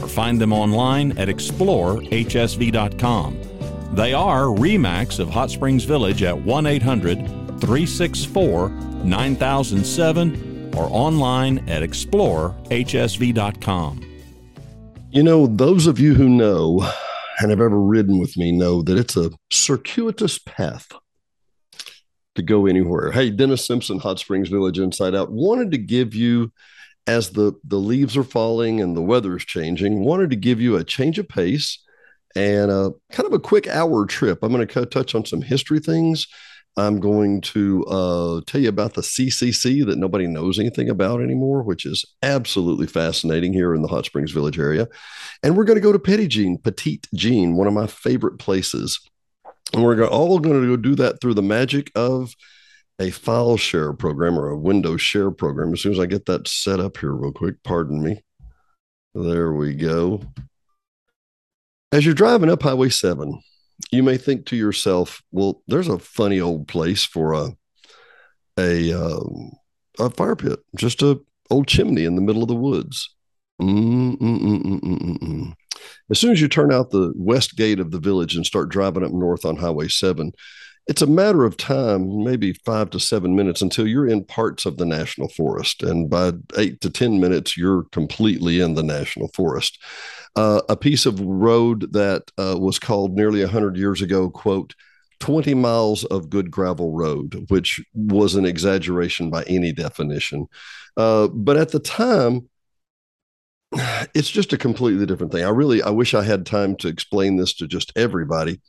or find them online at explorehsv.com. They are REMAX of Hot Springs Village at 1 800 364 9007 or online at explorehsv.com. You know, those of you who know and have ever ridden with me know that it's a circuitous path to go anywhere. Hey, Dennis Simpson, Hot Springs Village Inside Out, wanted to give you as the the leaves are falling and the weather is changing, wanted to give you a change of pace and a kind of a quick hour trip. I'm going to touch on some history things. I'm going to uh, tell you about the CCC that nobody knows anything about anymore, which is absolutely fascinating here in the Hot Springs Village area. And we're going to go to Petit Jean, Petite Jean, one of my favorite places. And we're all going to do that through the magic of a file share program or a Windows share program. As soon as I get that set up here, real quick, pardon me. There we go. As you're driving up Highway 7, you may think to yourself, well, there's a funny old place for a a um, a fire pit, just a old chimney in the middle of the woods. Mm-mm-mm-mm-mm-mm. As soon as you turn out the west gate of the village and start driving up north on Highway 7, it's a matter of time, maybe five to seven minutes until you're in parts of the national forest. And by eight to 10 minutes, you're completely in the national forest. Uh, a piece of road that uh, was called nearly 100 years ago, quote, 20 miles of good gravel road, which was an exaggeration by any definition. Uh, but at the time, it's just a completely different thing. I really, I wish I had time to explain this to just everybody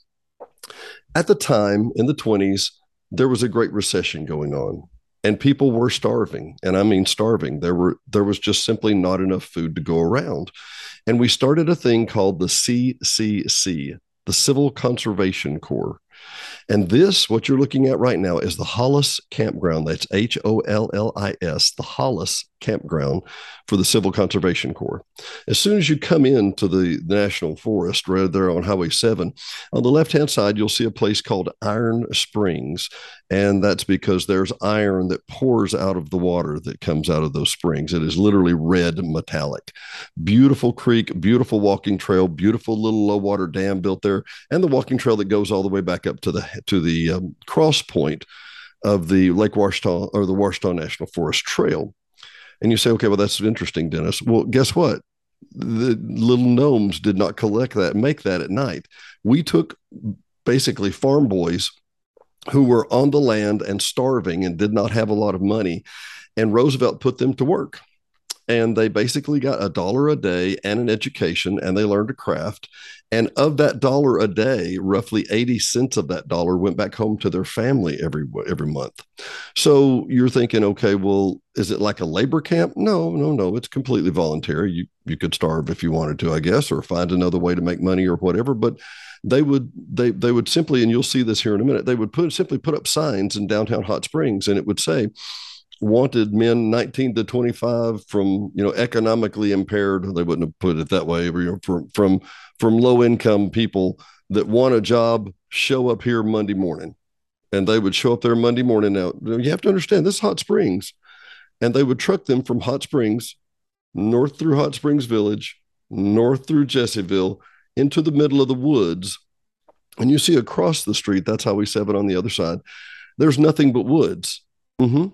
at the time in the 20s, there was a great recession going on and people were starving and i mean starving. There were there was just simply not enough food to go around. And we started a thing called the ccc the civil conservation corps. And this, what you're looking at right now, is the Hollis Campground. That's H O L L I S, the Hollis Campground for the Civil Conservation Corps. As soon as you come into the National Forest, right there on Highway 7, on the left hand side, you'll see a place called Iron Springs. And that's because there's iron that pours out of the water that comes out of those springs. It is literally red metallic. Beautiful creek, beautiful walking trail, beautiful little low water dam built there, and the walking trail that goes all the way back up to the to the um, cross point of the Lake Ouachita or the Ouachita National Forest Trail. And you say, okay, well, that's interesting, Dennis. Well, guess what? The little gnomes did not collect that, make that at night. We took basically farm boys who were on the land and starving and did not have a lot of money. And Roosevelt put them to work and they basically got a dollar a day and an education and they learned a craft. And of that dollar a day roughly 80 cents of that dollar went back home to their family every every month. So you're thinking okay well is it like a labor camp? No no no it's completely voluntary. You you could starve if you wanted to i guess or find another way to make money or whatever but they would they they would simply and you'll see this here in a minute they would put simply put up signs in downtown hot springs and it would say wanted men 19 to 25 from you know economically impaired they wouldn't have put it that way but, you know, from from from low income people that want a job show up here monday morning. And they would show up there monday morning. Now you have to understand this is hot springs. And they would truck them from hot springs north through hot springs village north through jessieville into the middle of the woods. And you see across the street that's highway seven on the other side there's nothing but woods. Mm-hmm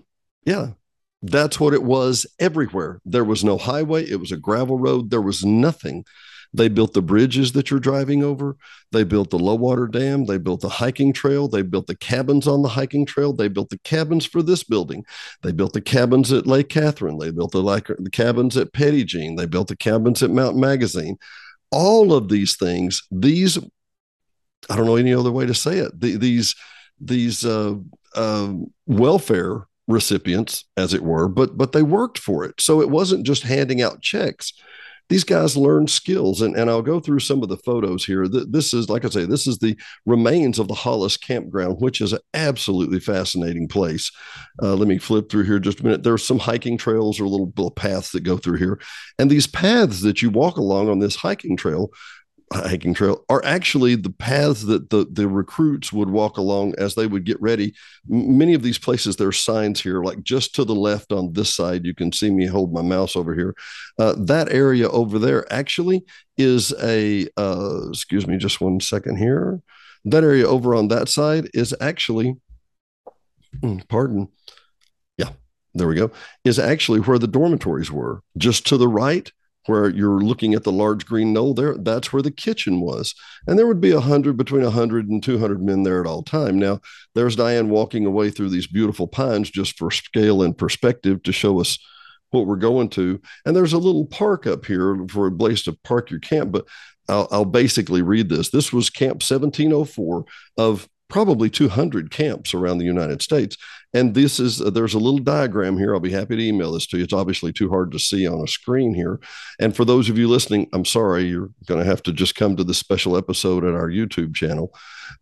yeah. That's what it was everywhere. There was no highway. It was a gravel road. There was nothing. They built the bridges that you're driving over. They built the low water dam. They built the hiking trail. They built the cabins on the hiking trail. They built the cabins for this building. They built the cabins at Lake Catherine. They built the, like, the cabins at Petit Jean. They built the cabins at Mount Magazine. All of these things, these, I don't know any other way to say it. The, these, these uh, uh, welfare recipients, as it were, but but they worked for it. So it wasn't just handing out checks. These guys learned skills, and, and I'll go through some of the photos here. This is, like I say, this is the remains of the Hollis campground, which is an absolutely fascinating place. Uh, let me flip through here just a minute. There's some hiking trails or little, little paths that go through here, and these paths that you walk along on this hiking trail hiking trail are actually the paths that the, the recruits would walk along as they would get ready. Many of these places, there are signs here, like just to the left on this side, you can see me hold my mouse over here. Uh, that area over there actually is a, uh, excuse me, just one second here. That area over on that side is actually, hmm, pardon, yeah, there we go, is actually where the dormitories were. Just to the right, where you're looking at the large green knoll there that's where the kitchen was. And there would be a 100 between 100 and 200 men there at all time. Now there's diane walking away through these beautiful pines just for scale and perspective to show us what we're going to. And there's a little park up here for a place to park your camp but I'll, I'll basically read this. This was camp 1704 of probably 200 camps around the United States. And this is, uh, there's a little diagram here. I'll be happy to email this to you. It's obviously too hard to see on a screen here. And for those of you listening, I'm sorry, you're going to have to just come to the special episode at our YouTube channel.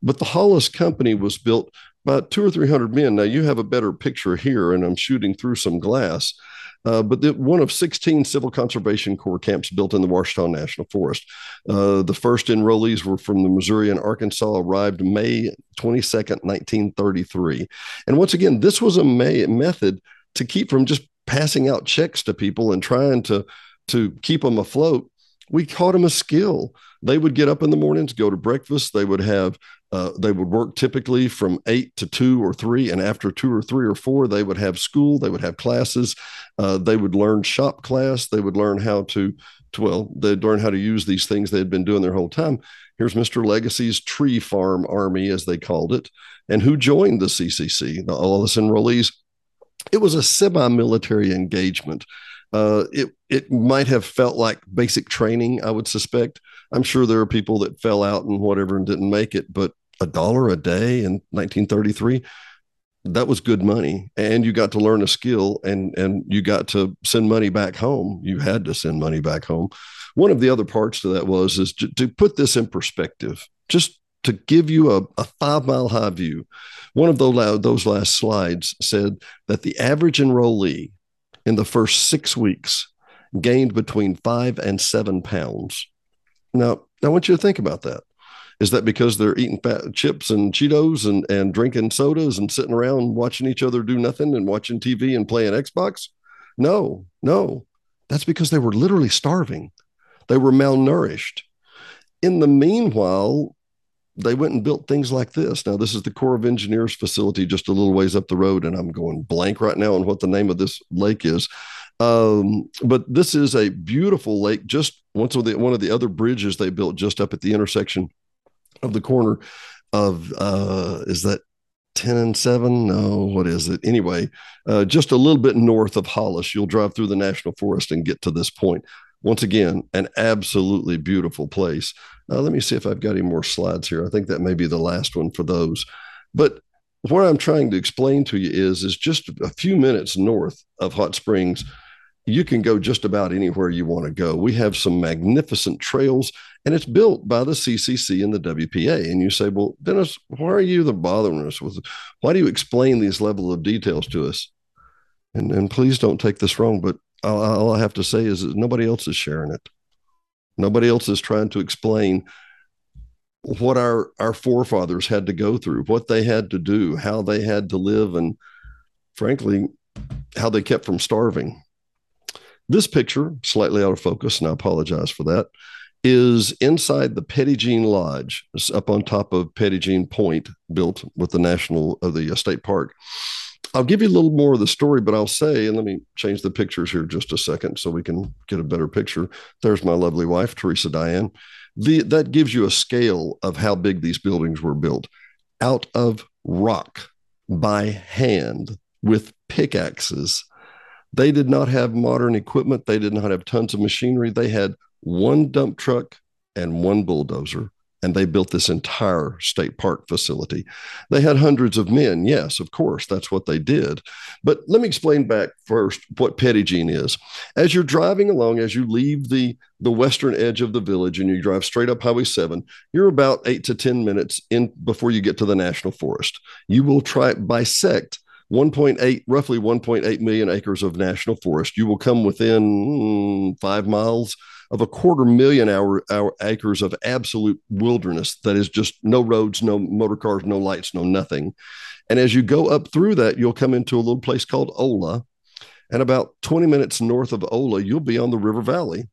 But the Hollis Company was built by two or 300 men. Now you have a better picture here, and I'm shooting through some glass. Uh, but the, one of 16 Civil Conservation Corps camps built in the Ouachita National Forest. Uh, the first enrollees were from the Missouri and Arkansas, arrived May 22nd, 1933. And once again, this was a May method to keep from just passing out checks to people and trying to, to keep them afloat. We taught them a skill. They would get up in the mornings, go to breakfast. They would have uh, they would work typically from eight to two or three, and after two or three or four, they would have school. They would have classes. Uh, they would learn shop class. They would learn how to, to, well, they'd learn how to use these things they had been doing their whole time. Here's Mr. Legacy's Tree Farm Army, as they called it, and who joined the CCC. All of us enrollees. It was a semi-military engagement. Uh, it it might have felt like basic training. I would suspect. I'm sure there are people that fell out and whatever and didn't make it, but a dollar a day in 1933 that was good money and you got to learn a skill and and you got to send money back home you had to send money back home one of the other parts to that was is to, to put this in perspective just to give you a, a five mile high view one of those, those last slides said that the average enrollee in the first six weeks gained between five and seven pounds now i want you to think about that is that because they're eating fat chips and Cheetos and, and drinking sodas and sitting around watching each other do nothing and watching TV and playing Xbox? No, no. That's because they were literally starving. They were malnourished. In the meanwhile, they went and built things like this. Now, this is the Corps of Engineers facility just a little ways up the road, and I'm going blank right now on what the name of this lake is. Um, but this is a beautiful lake. Just once of the one of the other bridges they built just up at the intersection of the corner of uh, is that 10 and 7 no what is it anyway uh, just a little bit north of hollis you'll drive through the national forest and get to this point once again an absolutely beautiful place uh, let me see if i've got any more slides here i think that may be the last one for those but what i'm trying to explain to you is is just a few minutes north of hot springs you can go just about anywhere you want to go. We have some magnificent trails, and it's built by the CCC and the WPA. And you say, well, Dennis, why are you the bothering us with? Why do you explain these level of details to us? And and please don't take this wrong, but all, I have to say is that nobody else is sharing it. Nobody else is trying to explain what our our forefathers had to go through, what they had to do, how they had to live, and frankly, how they kept from starving this picture, slightly out of focus, and I apologize for that, is inside the Jean Lodge. Up on top of Jean Point, built with the national of the uh, state park. I'll give you a little more of the story, but I'll say, and let me change the pictures here just a second so we can get a better picture. There's my lovely wife, Teresa Diane. The, that gives you a scale of how big these buildings were built out of rock by hand with pickaxes. They did not have modern equipment. They did not have tons of machinery. They had one dump truck and one bulldozer and they built this entire state park facility. They had hundreds of men. Yes, of course, that's what they did. But let me explain back first what Jean is. As you're driving along, as you leave the, the western edge of the village and you drive straight up Highway 7, you're about eight to 10 minutes in before you get to the National Forest. You will try bisect 1.8 roughly 1.8 million acres of national forest you will come within mm, five miles of a quarter million hour, hour acres of absolute wilderness that is just no roads, no motor cars, no lights, no nothing. And as you go up through that, you'll come into a little place called Ola. And about 20 minutes north of Ola, you'll be on the River Valley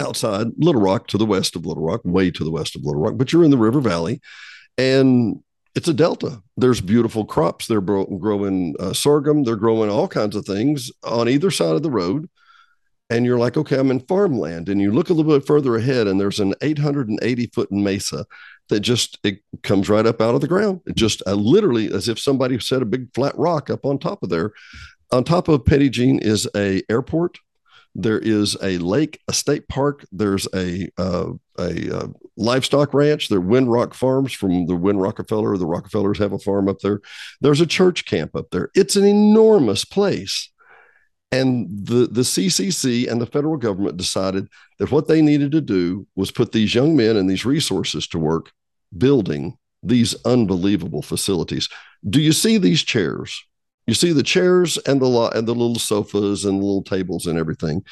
outside Little Rock to the west of Little Rock, way to the west of Little Rock, but you're in the River Valley. And it's a delta. There's beautiful crops. They're growing uh, sorghum. They're growing all kinds of things on either side of the road and you're like, okay, I'm in farmland. And you look a little bit further ahead, and there's an 880 foot mesa that just it comes right up out of the ground. It just uh, literally as if somebody set a big flat rock up on top of there. On top of Petit Jean is a airport. There is a lake, a state park. There's a uh, a uh, livestock ranch. There are Winrock Farms from the Win Rockefeller. The Rockefellers have a farm up there. There's a church camp up there. It's an enormous place and the, the CCC and the federal government decided that what they needed to do was put these young men and these resources to work building these unbelievable facilities. Do you see these chairs? You see the chairs and the lo- and the little sofas and the little tables and everything.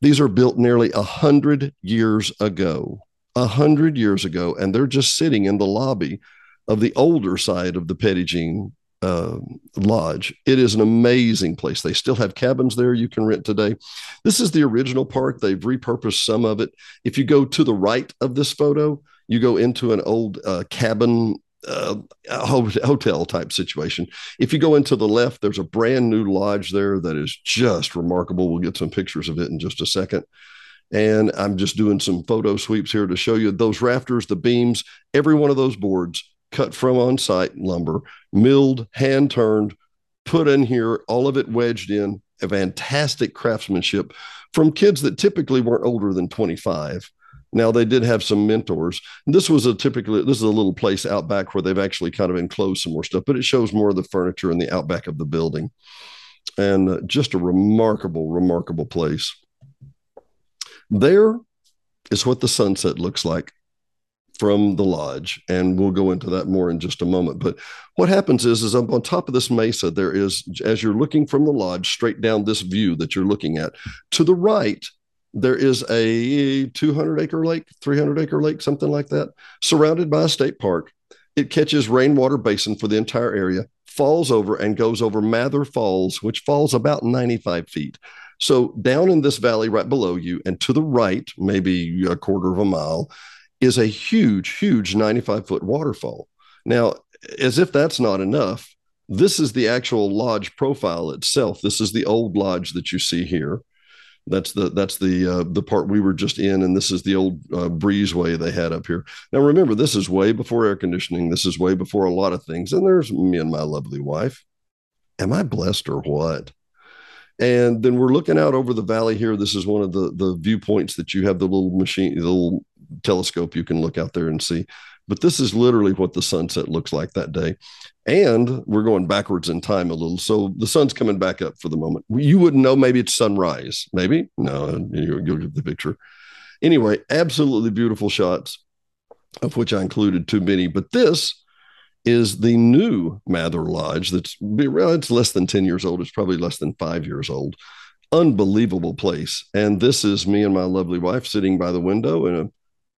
These are built nearly a hundred years ago. A hundred years ago, and they're just sitting in the lobby of the older side of the Jean uh, lodge. It is an amazing place. They still have cabins there you can rent today. This is the original park. They've repurposed some of it. If you go to the right of this photo, you go into an old uh, cabin uh, hotel type situation. If you go into the left, there's a brand new lodge there that is just remarkable. We'll get some pictures of it in just a second. And I'm just doing some photo sweeps here to show you those rafters, the beams, every one of those boards cut from on site lumber, milled, hand turned, put in here, all of it wedged in, a fantastic craftsmanship from kids that typically weren't older than 25. Now they did have some mentors. This was a typically this is a little place out back where they've actually kind of enclosed some more stuff, but it shows more of the furniture in the outback of the building, and uh, just a remarkable, remarkable place. There is what the sunset looks like from the lodge and we'll go into that more in just a moment. But what happens is is up on top of this mesa there is as you're looking from the lodge straight down this view that you're looking at. To the right there is a 200 acre lake 300 acre lake something like that surrounded by a state park. It catches rainwater basin for the entire area falls over and goes over mather falls which falls about 95 feet. So down in this valley right below you and to the right maybe a quarter of a mile is a huge, huge 95 foot waterfall. Now, as if that's not enough, this is the actual lodge profile itself. This is the old lodge that you see here. That's the that's the uh, the part we were just in, and this is the old uh, breezeway they had up here. Now, remember, this is way before air conditioning. This is way before a lot of things. And there's me and my lovely wife. Am I blessed or what? And then we're looking out over the valley here. This is one of the the viewpoints that you have the little machine, the little telescope you can look out there and see. But this is literally what the sunset looks like that day. And we're going backwards in time a little. So the sun's coming back up for the moment. You wouldn't know. Maybe it's sunrise. Maybe. No, you'll get the picture. Anyway, absolutely beautiful shots, of which I included too many. But this is the new Mather Lodge that's it's less than 10 years old. It's probably less than five years old unbelievable place. And this is me and my lovely wife sitting by the window, in a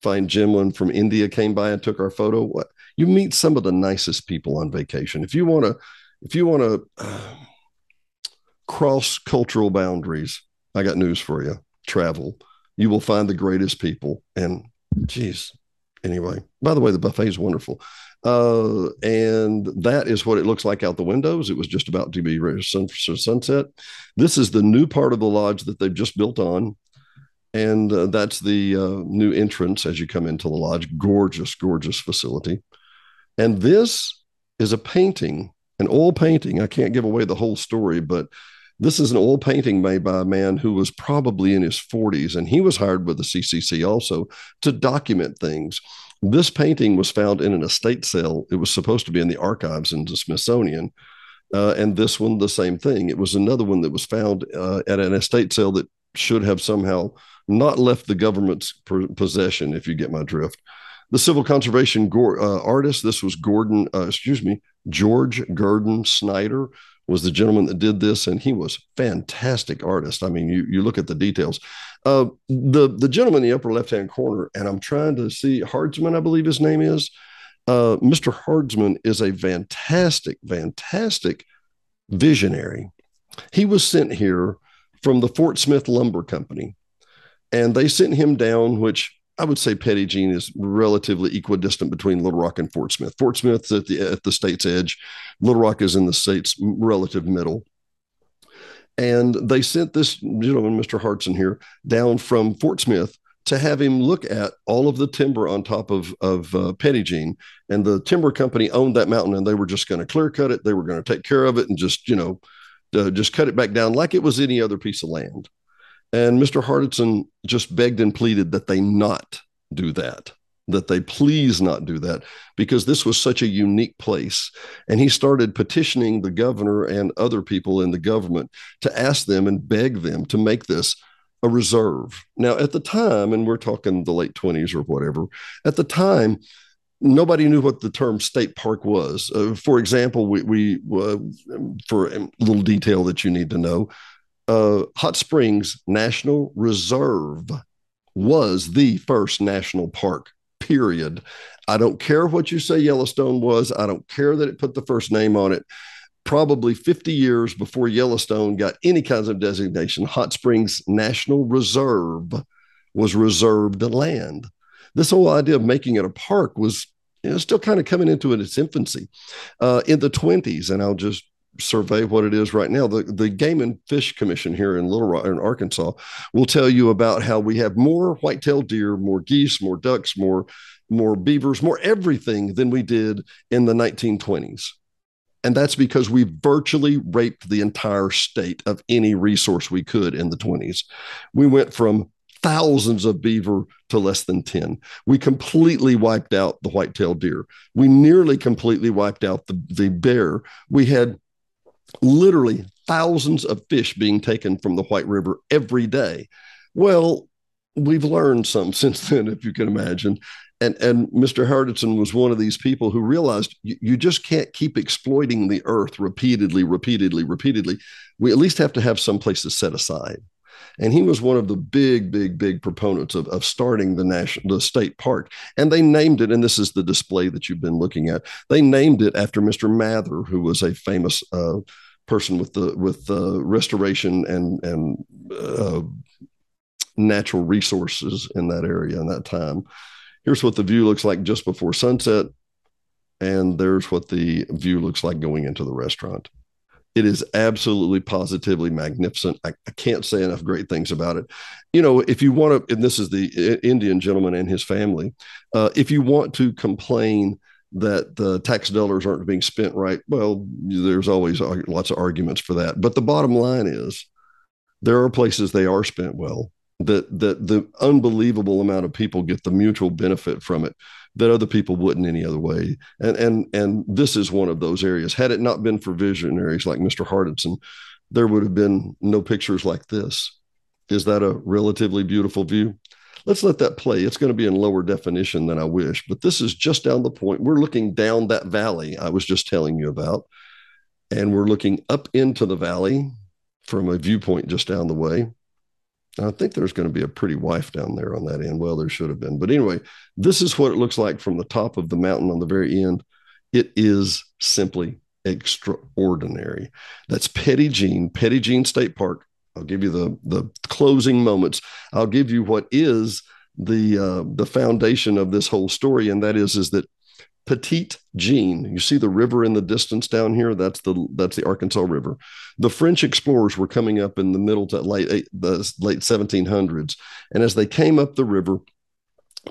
fine gentleman from India came by and took our photo. What you meet some of the nicest people on vacation. If you want to, if you want to uh, cross cultural boundaries, I got news for you. Travel. You will find the greatest people. And geez, anyway, by the way, the buffet is wonderful. Uh, and that is what it looks like out the windows. It was just about to be sun, sunset. This is the new part of the lodge that they've just built on. And uh, that's the uh, new entrance as you come into the lodge. Gorgeous, gorgeous facility. And this is a painting, an oil painting. I can't give away the whole story, but this is an oil painting made by a man who was probably in his 40s, and he was hired with the CCC also to document things. This painting was found in an estate sale. It was supposed to be in the archives in the Smithsonian. Uh, and this one, the same thing. It was another one that was found uh, at an estate sale that should have somehow not left the government's possession, if you get my drift. The civil conservation go- uh, artist, this was Gordon, uh, excuse me, George Gordon Snyder was the gentleman that did this, and he was fantastic artist. I mean, you you look at the details. Uh, the the gentleman in the upper left hand corner, and I'm trying to see Hardsman, I believe his name is. Uh, Mr. Hardsman is a fantastic, fantastic visionary. He was sent here from the Fort Smith Lumber Company, and they sent him down, which I would say Petit Jean is relatively equidistant between Little Rock and Fort Smith. Fort Smith's at the at the state's edge. Little Rock is in the state's relative middle. And they sent this gentleman, Mr. Hardison here, down from Fort Smith to have him look at all of the timber on top of of uh, Petit Jean. And the timber company owned that mountain, and they were just going to clear cut it. They were going to take care of it and just you know, uh, just cut it back down like it was any other piece of land. And Mr. Hardison just begged and pleaded that they not do that, that they please not do that, because this was such a unique place. And he started petitioning the governor and other people in the government to ask them and beg them to make this a reserve. Now, at the time, and we're talking the late 20s or whatever, at the time, nobody knew what the term state park was. Uh, for example, we, we uh, for a little detail that you need to know, uh, Hot Springs National Reserve was the first national park, period. I don't care what you say Yellowstone was. I don't care that it put the first name on it. Probably 50 years before Yellowstone got any kinds of designation, Hot Springs National Reserve was reserved land. This whole idea of making it a park was you know, still kind of coming into its infancy. Uh, in the 20s, and I'll just survey what it is right now. The, the Game and Fish Commission here in Little Rock, in Arkansas, will tell you about how we have more white-tailed deer, more geese, more ducks, more more beavers, more everything than we did in the 1920s. And that's because we virtually raped the entire state of any resource we could in the 20s. We went from thousands of beaver to less than 10. We completely wiped out the white-tailed deer. We nearly completely wiped out the, the bear. We had literally thousands of fish being taken from the White River every day. Well, we've learned some since then, if you can imagine. And, and Mr. Hardison was one of these people who realized you, you just can't keep exploiting the earth repeatedly, repeatedly, repeatedly. We at least have to have some place to set aside. And he was one of the big, big, big proponents of, of starting the national, the state park. And they named it, and this is the display that you've been looking at. They named it after Mr. Mather, who was a famous uh, person with the with uh, restoration and and uh, natural resources in that area in that time. Here's what the view looks like just before sunset, and there's what the view looks like going into the restaurant. It is absolutely positively magnificent. I, I, can't say enough great things about it. You know, if you want to, and this is the Indian gentleman and his family, uh, if you want to complain that the tax dollars aren't being spent right, well, there's always lots of arguments for that. But the bottom line is there are places they are spent well. That, that the unbelievable amount of people get the mutual benefit from it that other people wouldn't any other way. And and and this is one of those areas. Had it not been for visionaries like Mr. Hardison, there would have been no pictures like this. Is that a relatively beautiful view? Let's let that play. It's going to be in lower definition than I wish, but this is just down the point. We're looking down that valley I was just telling you about, and we're looking up into the valley from a viewpoint just down the way. I think there's going to be a pretty wife down there on that end. Well, there should have been. But anyway, this is what it looks like from the top of the mountain on the very end. It is simply extraordinary. That's Petty Jean, Petty Jean State Park. I'll give you the the closing moments. I'll give you what is the uh, the foundation of this whole story, and that is is that Petite Jean. You see the river in the distance down here. That's the that's the Arkansas River. The French explorers were coming up in the middle to late the late 1700s, and as they came up the river,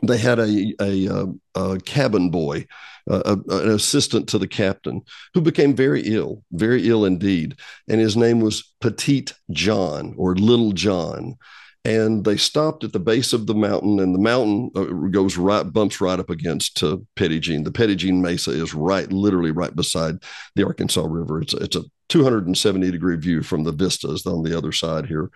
they had a a, a, a cabin boy, uh, a, an assistant to the captain, who became very ill, very ill indeed, and his name was Petite John or Little John and they stopped at the base of the mountain and the mountain uh, goes right bumps right up against uh, Jean. The Jean Mesa is right literally right beside the Arkansas River. It's it's a 270 degree view from the vistas on the other side here.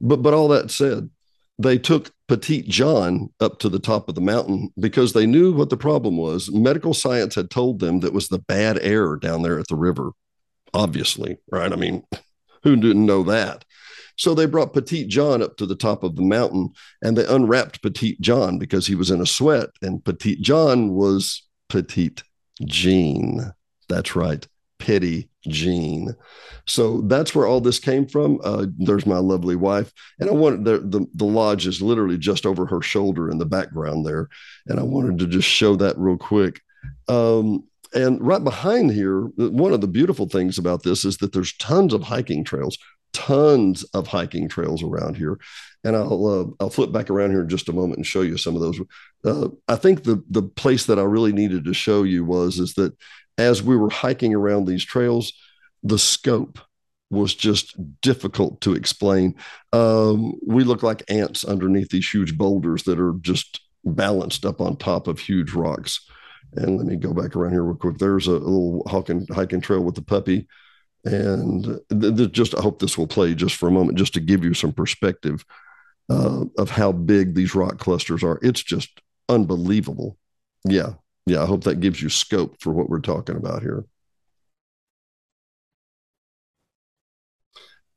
But but all that said, they took Petite John up to the top of the mountain because they knew what the problem was. Medical science had told them that was the bad air down there at the river. Obviously, right? I mean, who didn't know that? So they brought Petite John up to the top of the mountain and they unwrapped Petite John because he was in a sweat. And Petite John was Petite Jean. That's right. Petty Jean. So that's where all this came from. Uh, there's my lovely wife. And I wanted the, the, the lodge is literally just over her shoulder in the background there. And I wanted to just show that real quick. Um, and right behind here, one of the beautiful things about this is that there's tons of hiking trails tons of hiking trails around here and I'll uh, I'll flip back around here in just a moment and show you some of those. Uh, I think the the place that I really needed to show you was is that as we were hiking around these trails, the scope was just difficult to explain. Um, we look like ants underneath these huge boulders that are just balanced up on top of huge rocks. And let me go back around here real quick. There's a, a little hiking hiking trail with the puppy and th- th- just I hope this will play just for a moment, just to give you some perspective uh, of how big these rock clusters are. It's just unbelievable. Yeah, yeah. I hope that gives you scope for what we're talking about here.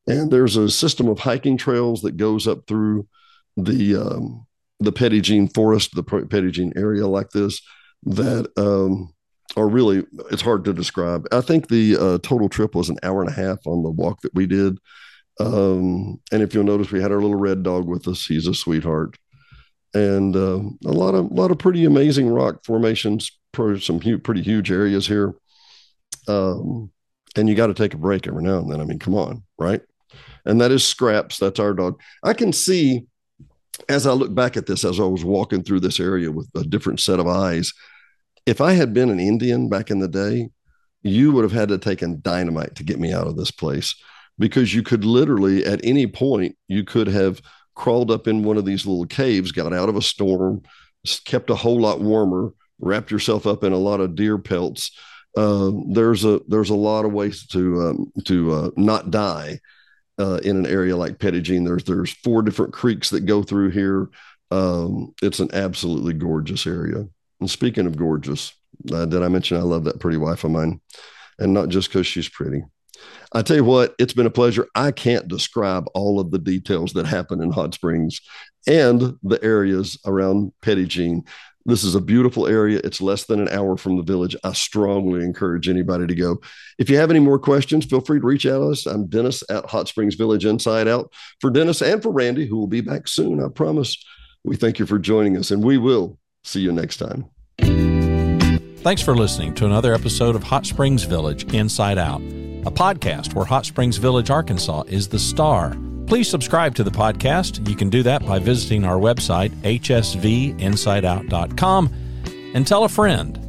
And there's a system of hiking trails that goes up through the um, the Jean Forest, the Jean area like this that um, are really it's hard to describe. I think the uh, total trip was an hour and a half on the walk that we did. Um, and if you'll notice, we had our little red dog with us. He's a sweetheart, and uh, a lot of lot of pretty amazing rock formations. for Some huge, pretty huge areas here. Um, and you got to take a break every now and then. I mean, come on, right? And that is Scraps. That's our dog. I can see as I look back at this, as I was walking through this area with a different set of eyes, if I had been an Indian back in the day, you would have had to take a dynamite to get me out of this place because you could literally at any point you could have crawled up in one of these little caves, got out of a storm, kept a whole lot warmer, wrapped yourself up in a lot of deer pelts. Uh, there's a there's a lot of ways to um, to uh, not die uh, in an area like Jean. There's there's four different creeks that go through here. Um, it's an absolutely gorgeous area. And speaking of gorgeous, uh, did I mention I love that pretty wife of mine? And not just because she's pretty. I tell you what, it's been a pleasure. I can't describe all of the details that happen in Hot Springs and the areas around Jean. This is a beautiful area. It's less than an hour from the village. I strongly encourage anybody to go. If you have any more questions, feel free to reach out to us. I'm Dennis at Hot Springs Village Inside Out. For Dennis and for Randy, who will be back soon, I promise. We thank you for joining us, and we will see you next time. Thanks for listening to another episode of Hot Springs Village Inside Out, a podcast where Hot Springs Village, Arkansas is the star. Please subscribe to the podcast. You can do that by visiting our website, hsvinsideout.com, and tell a friend.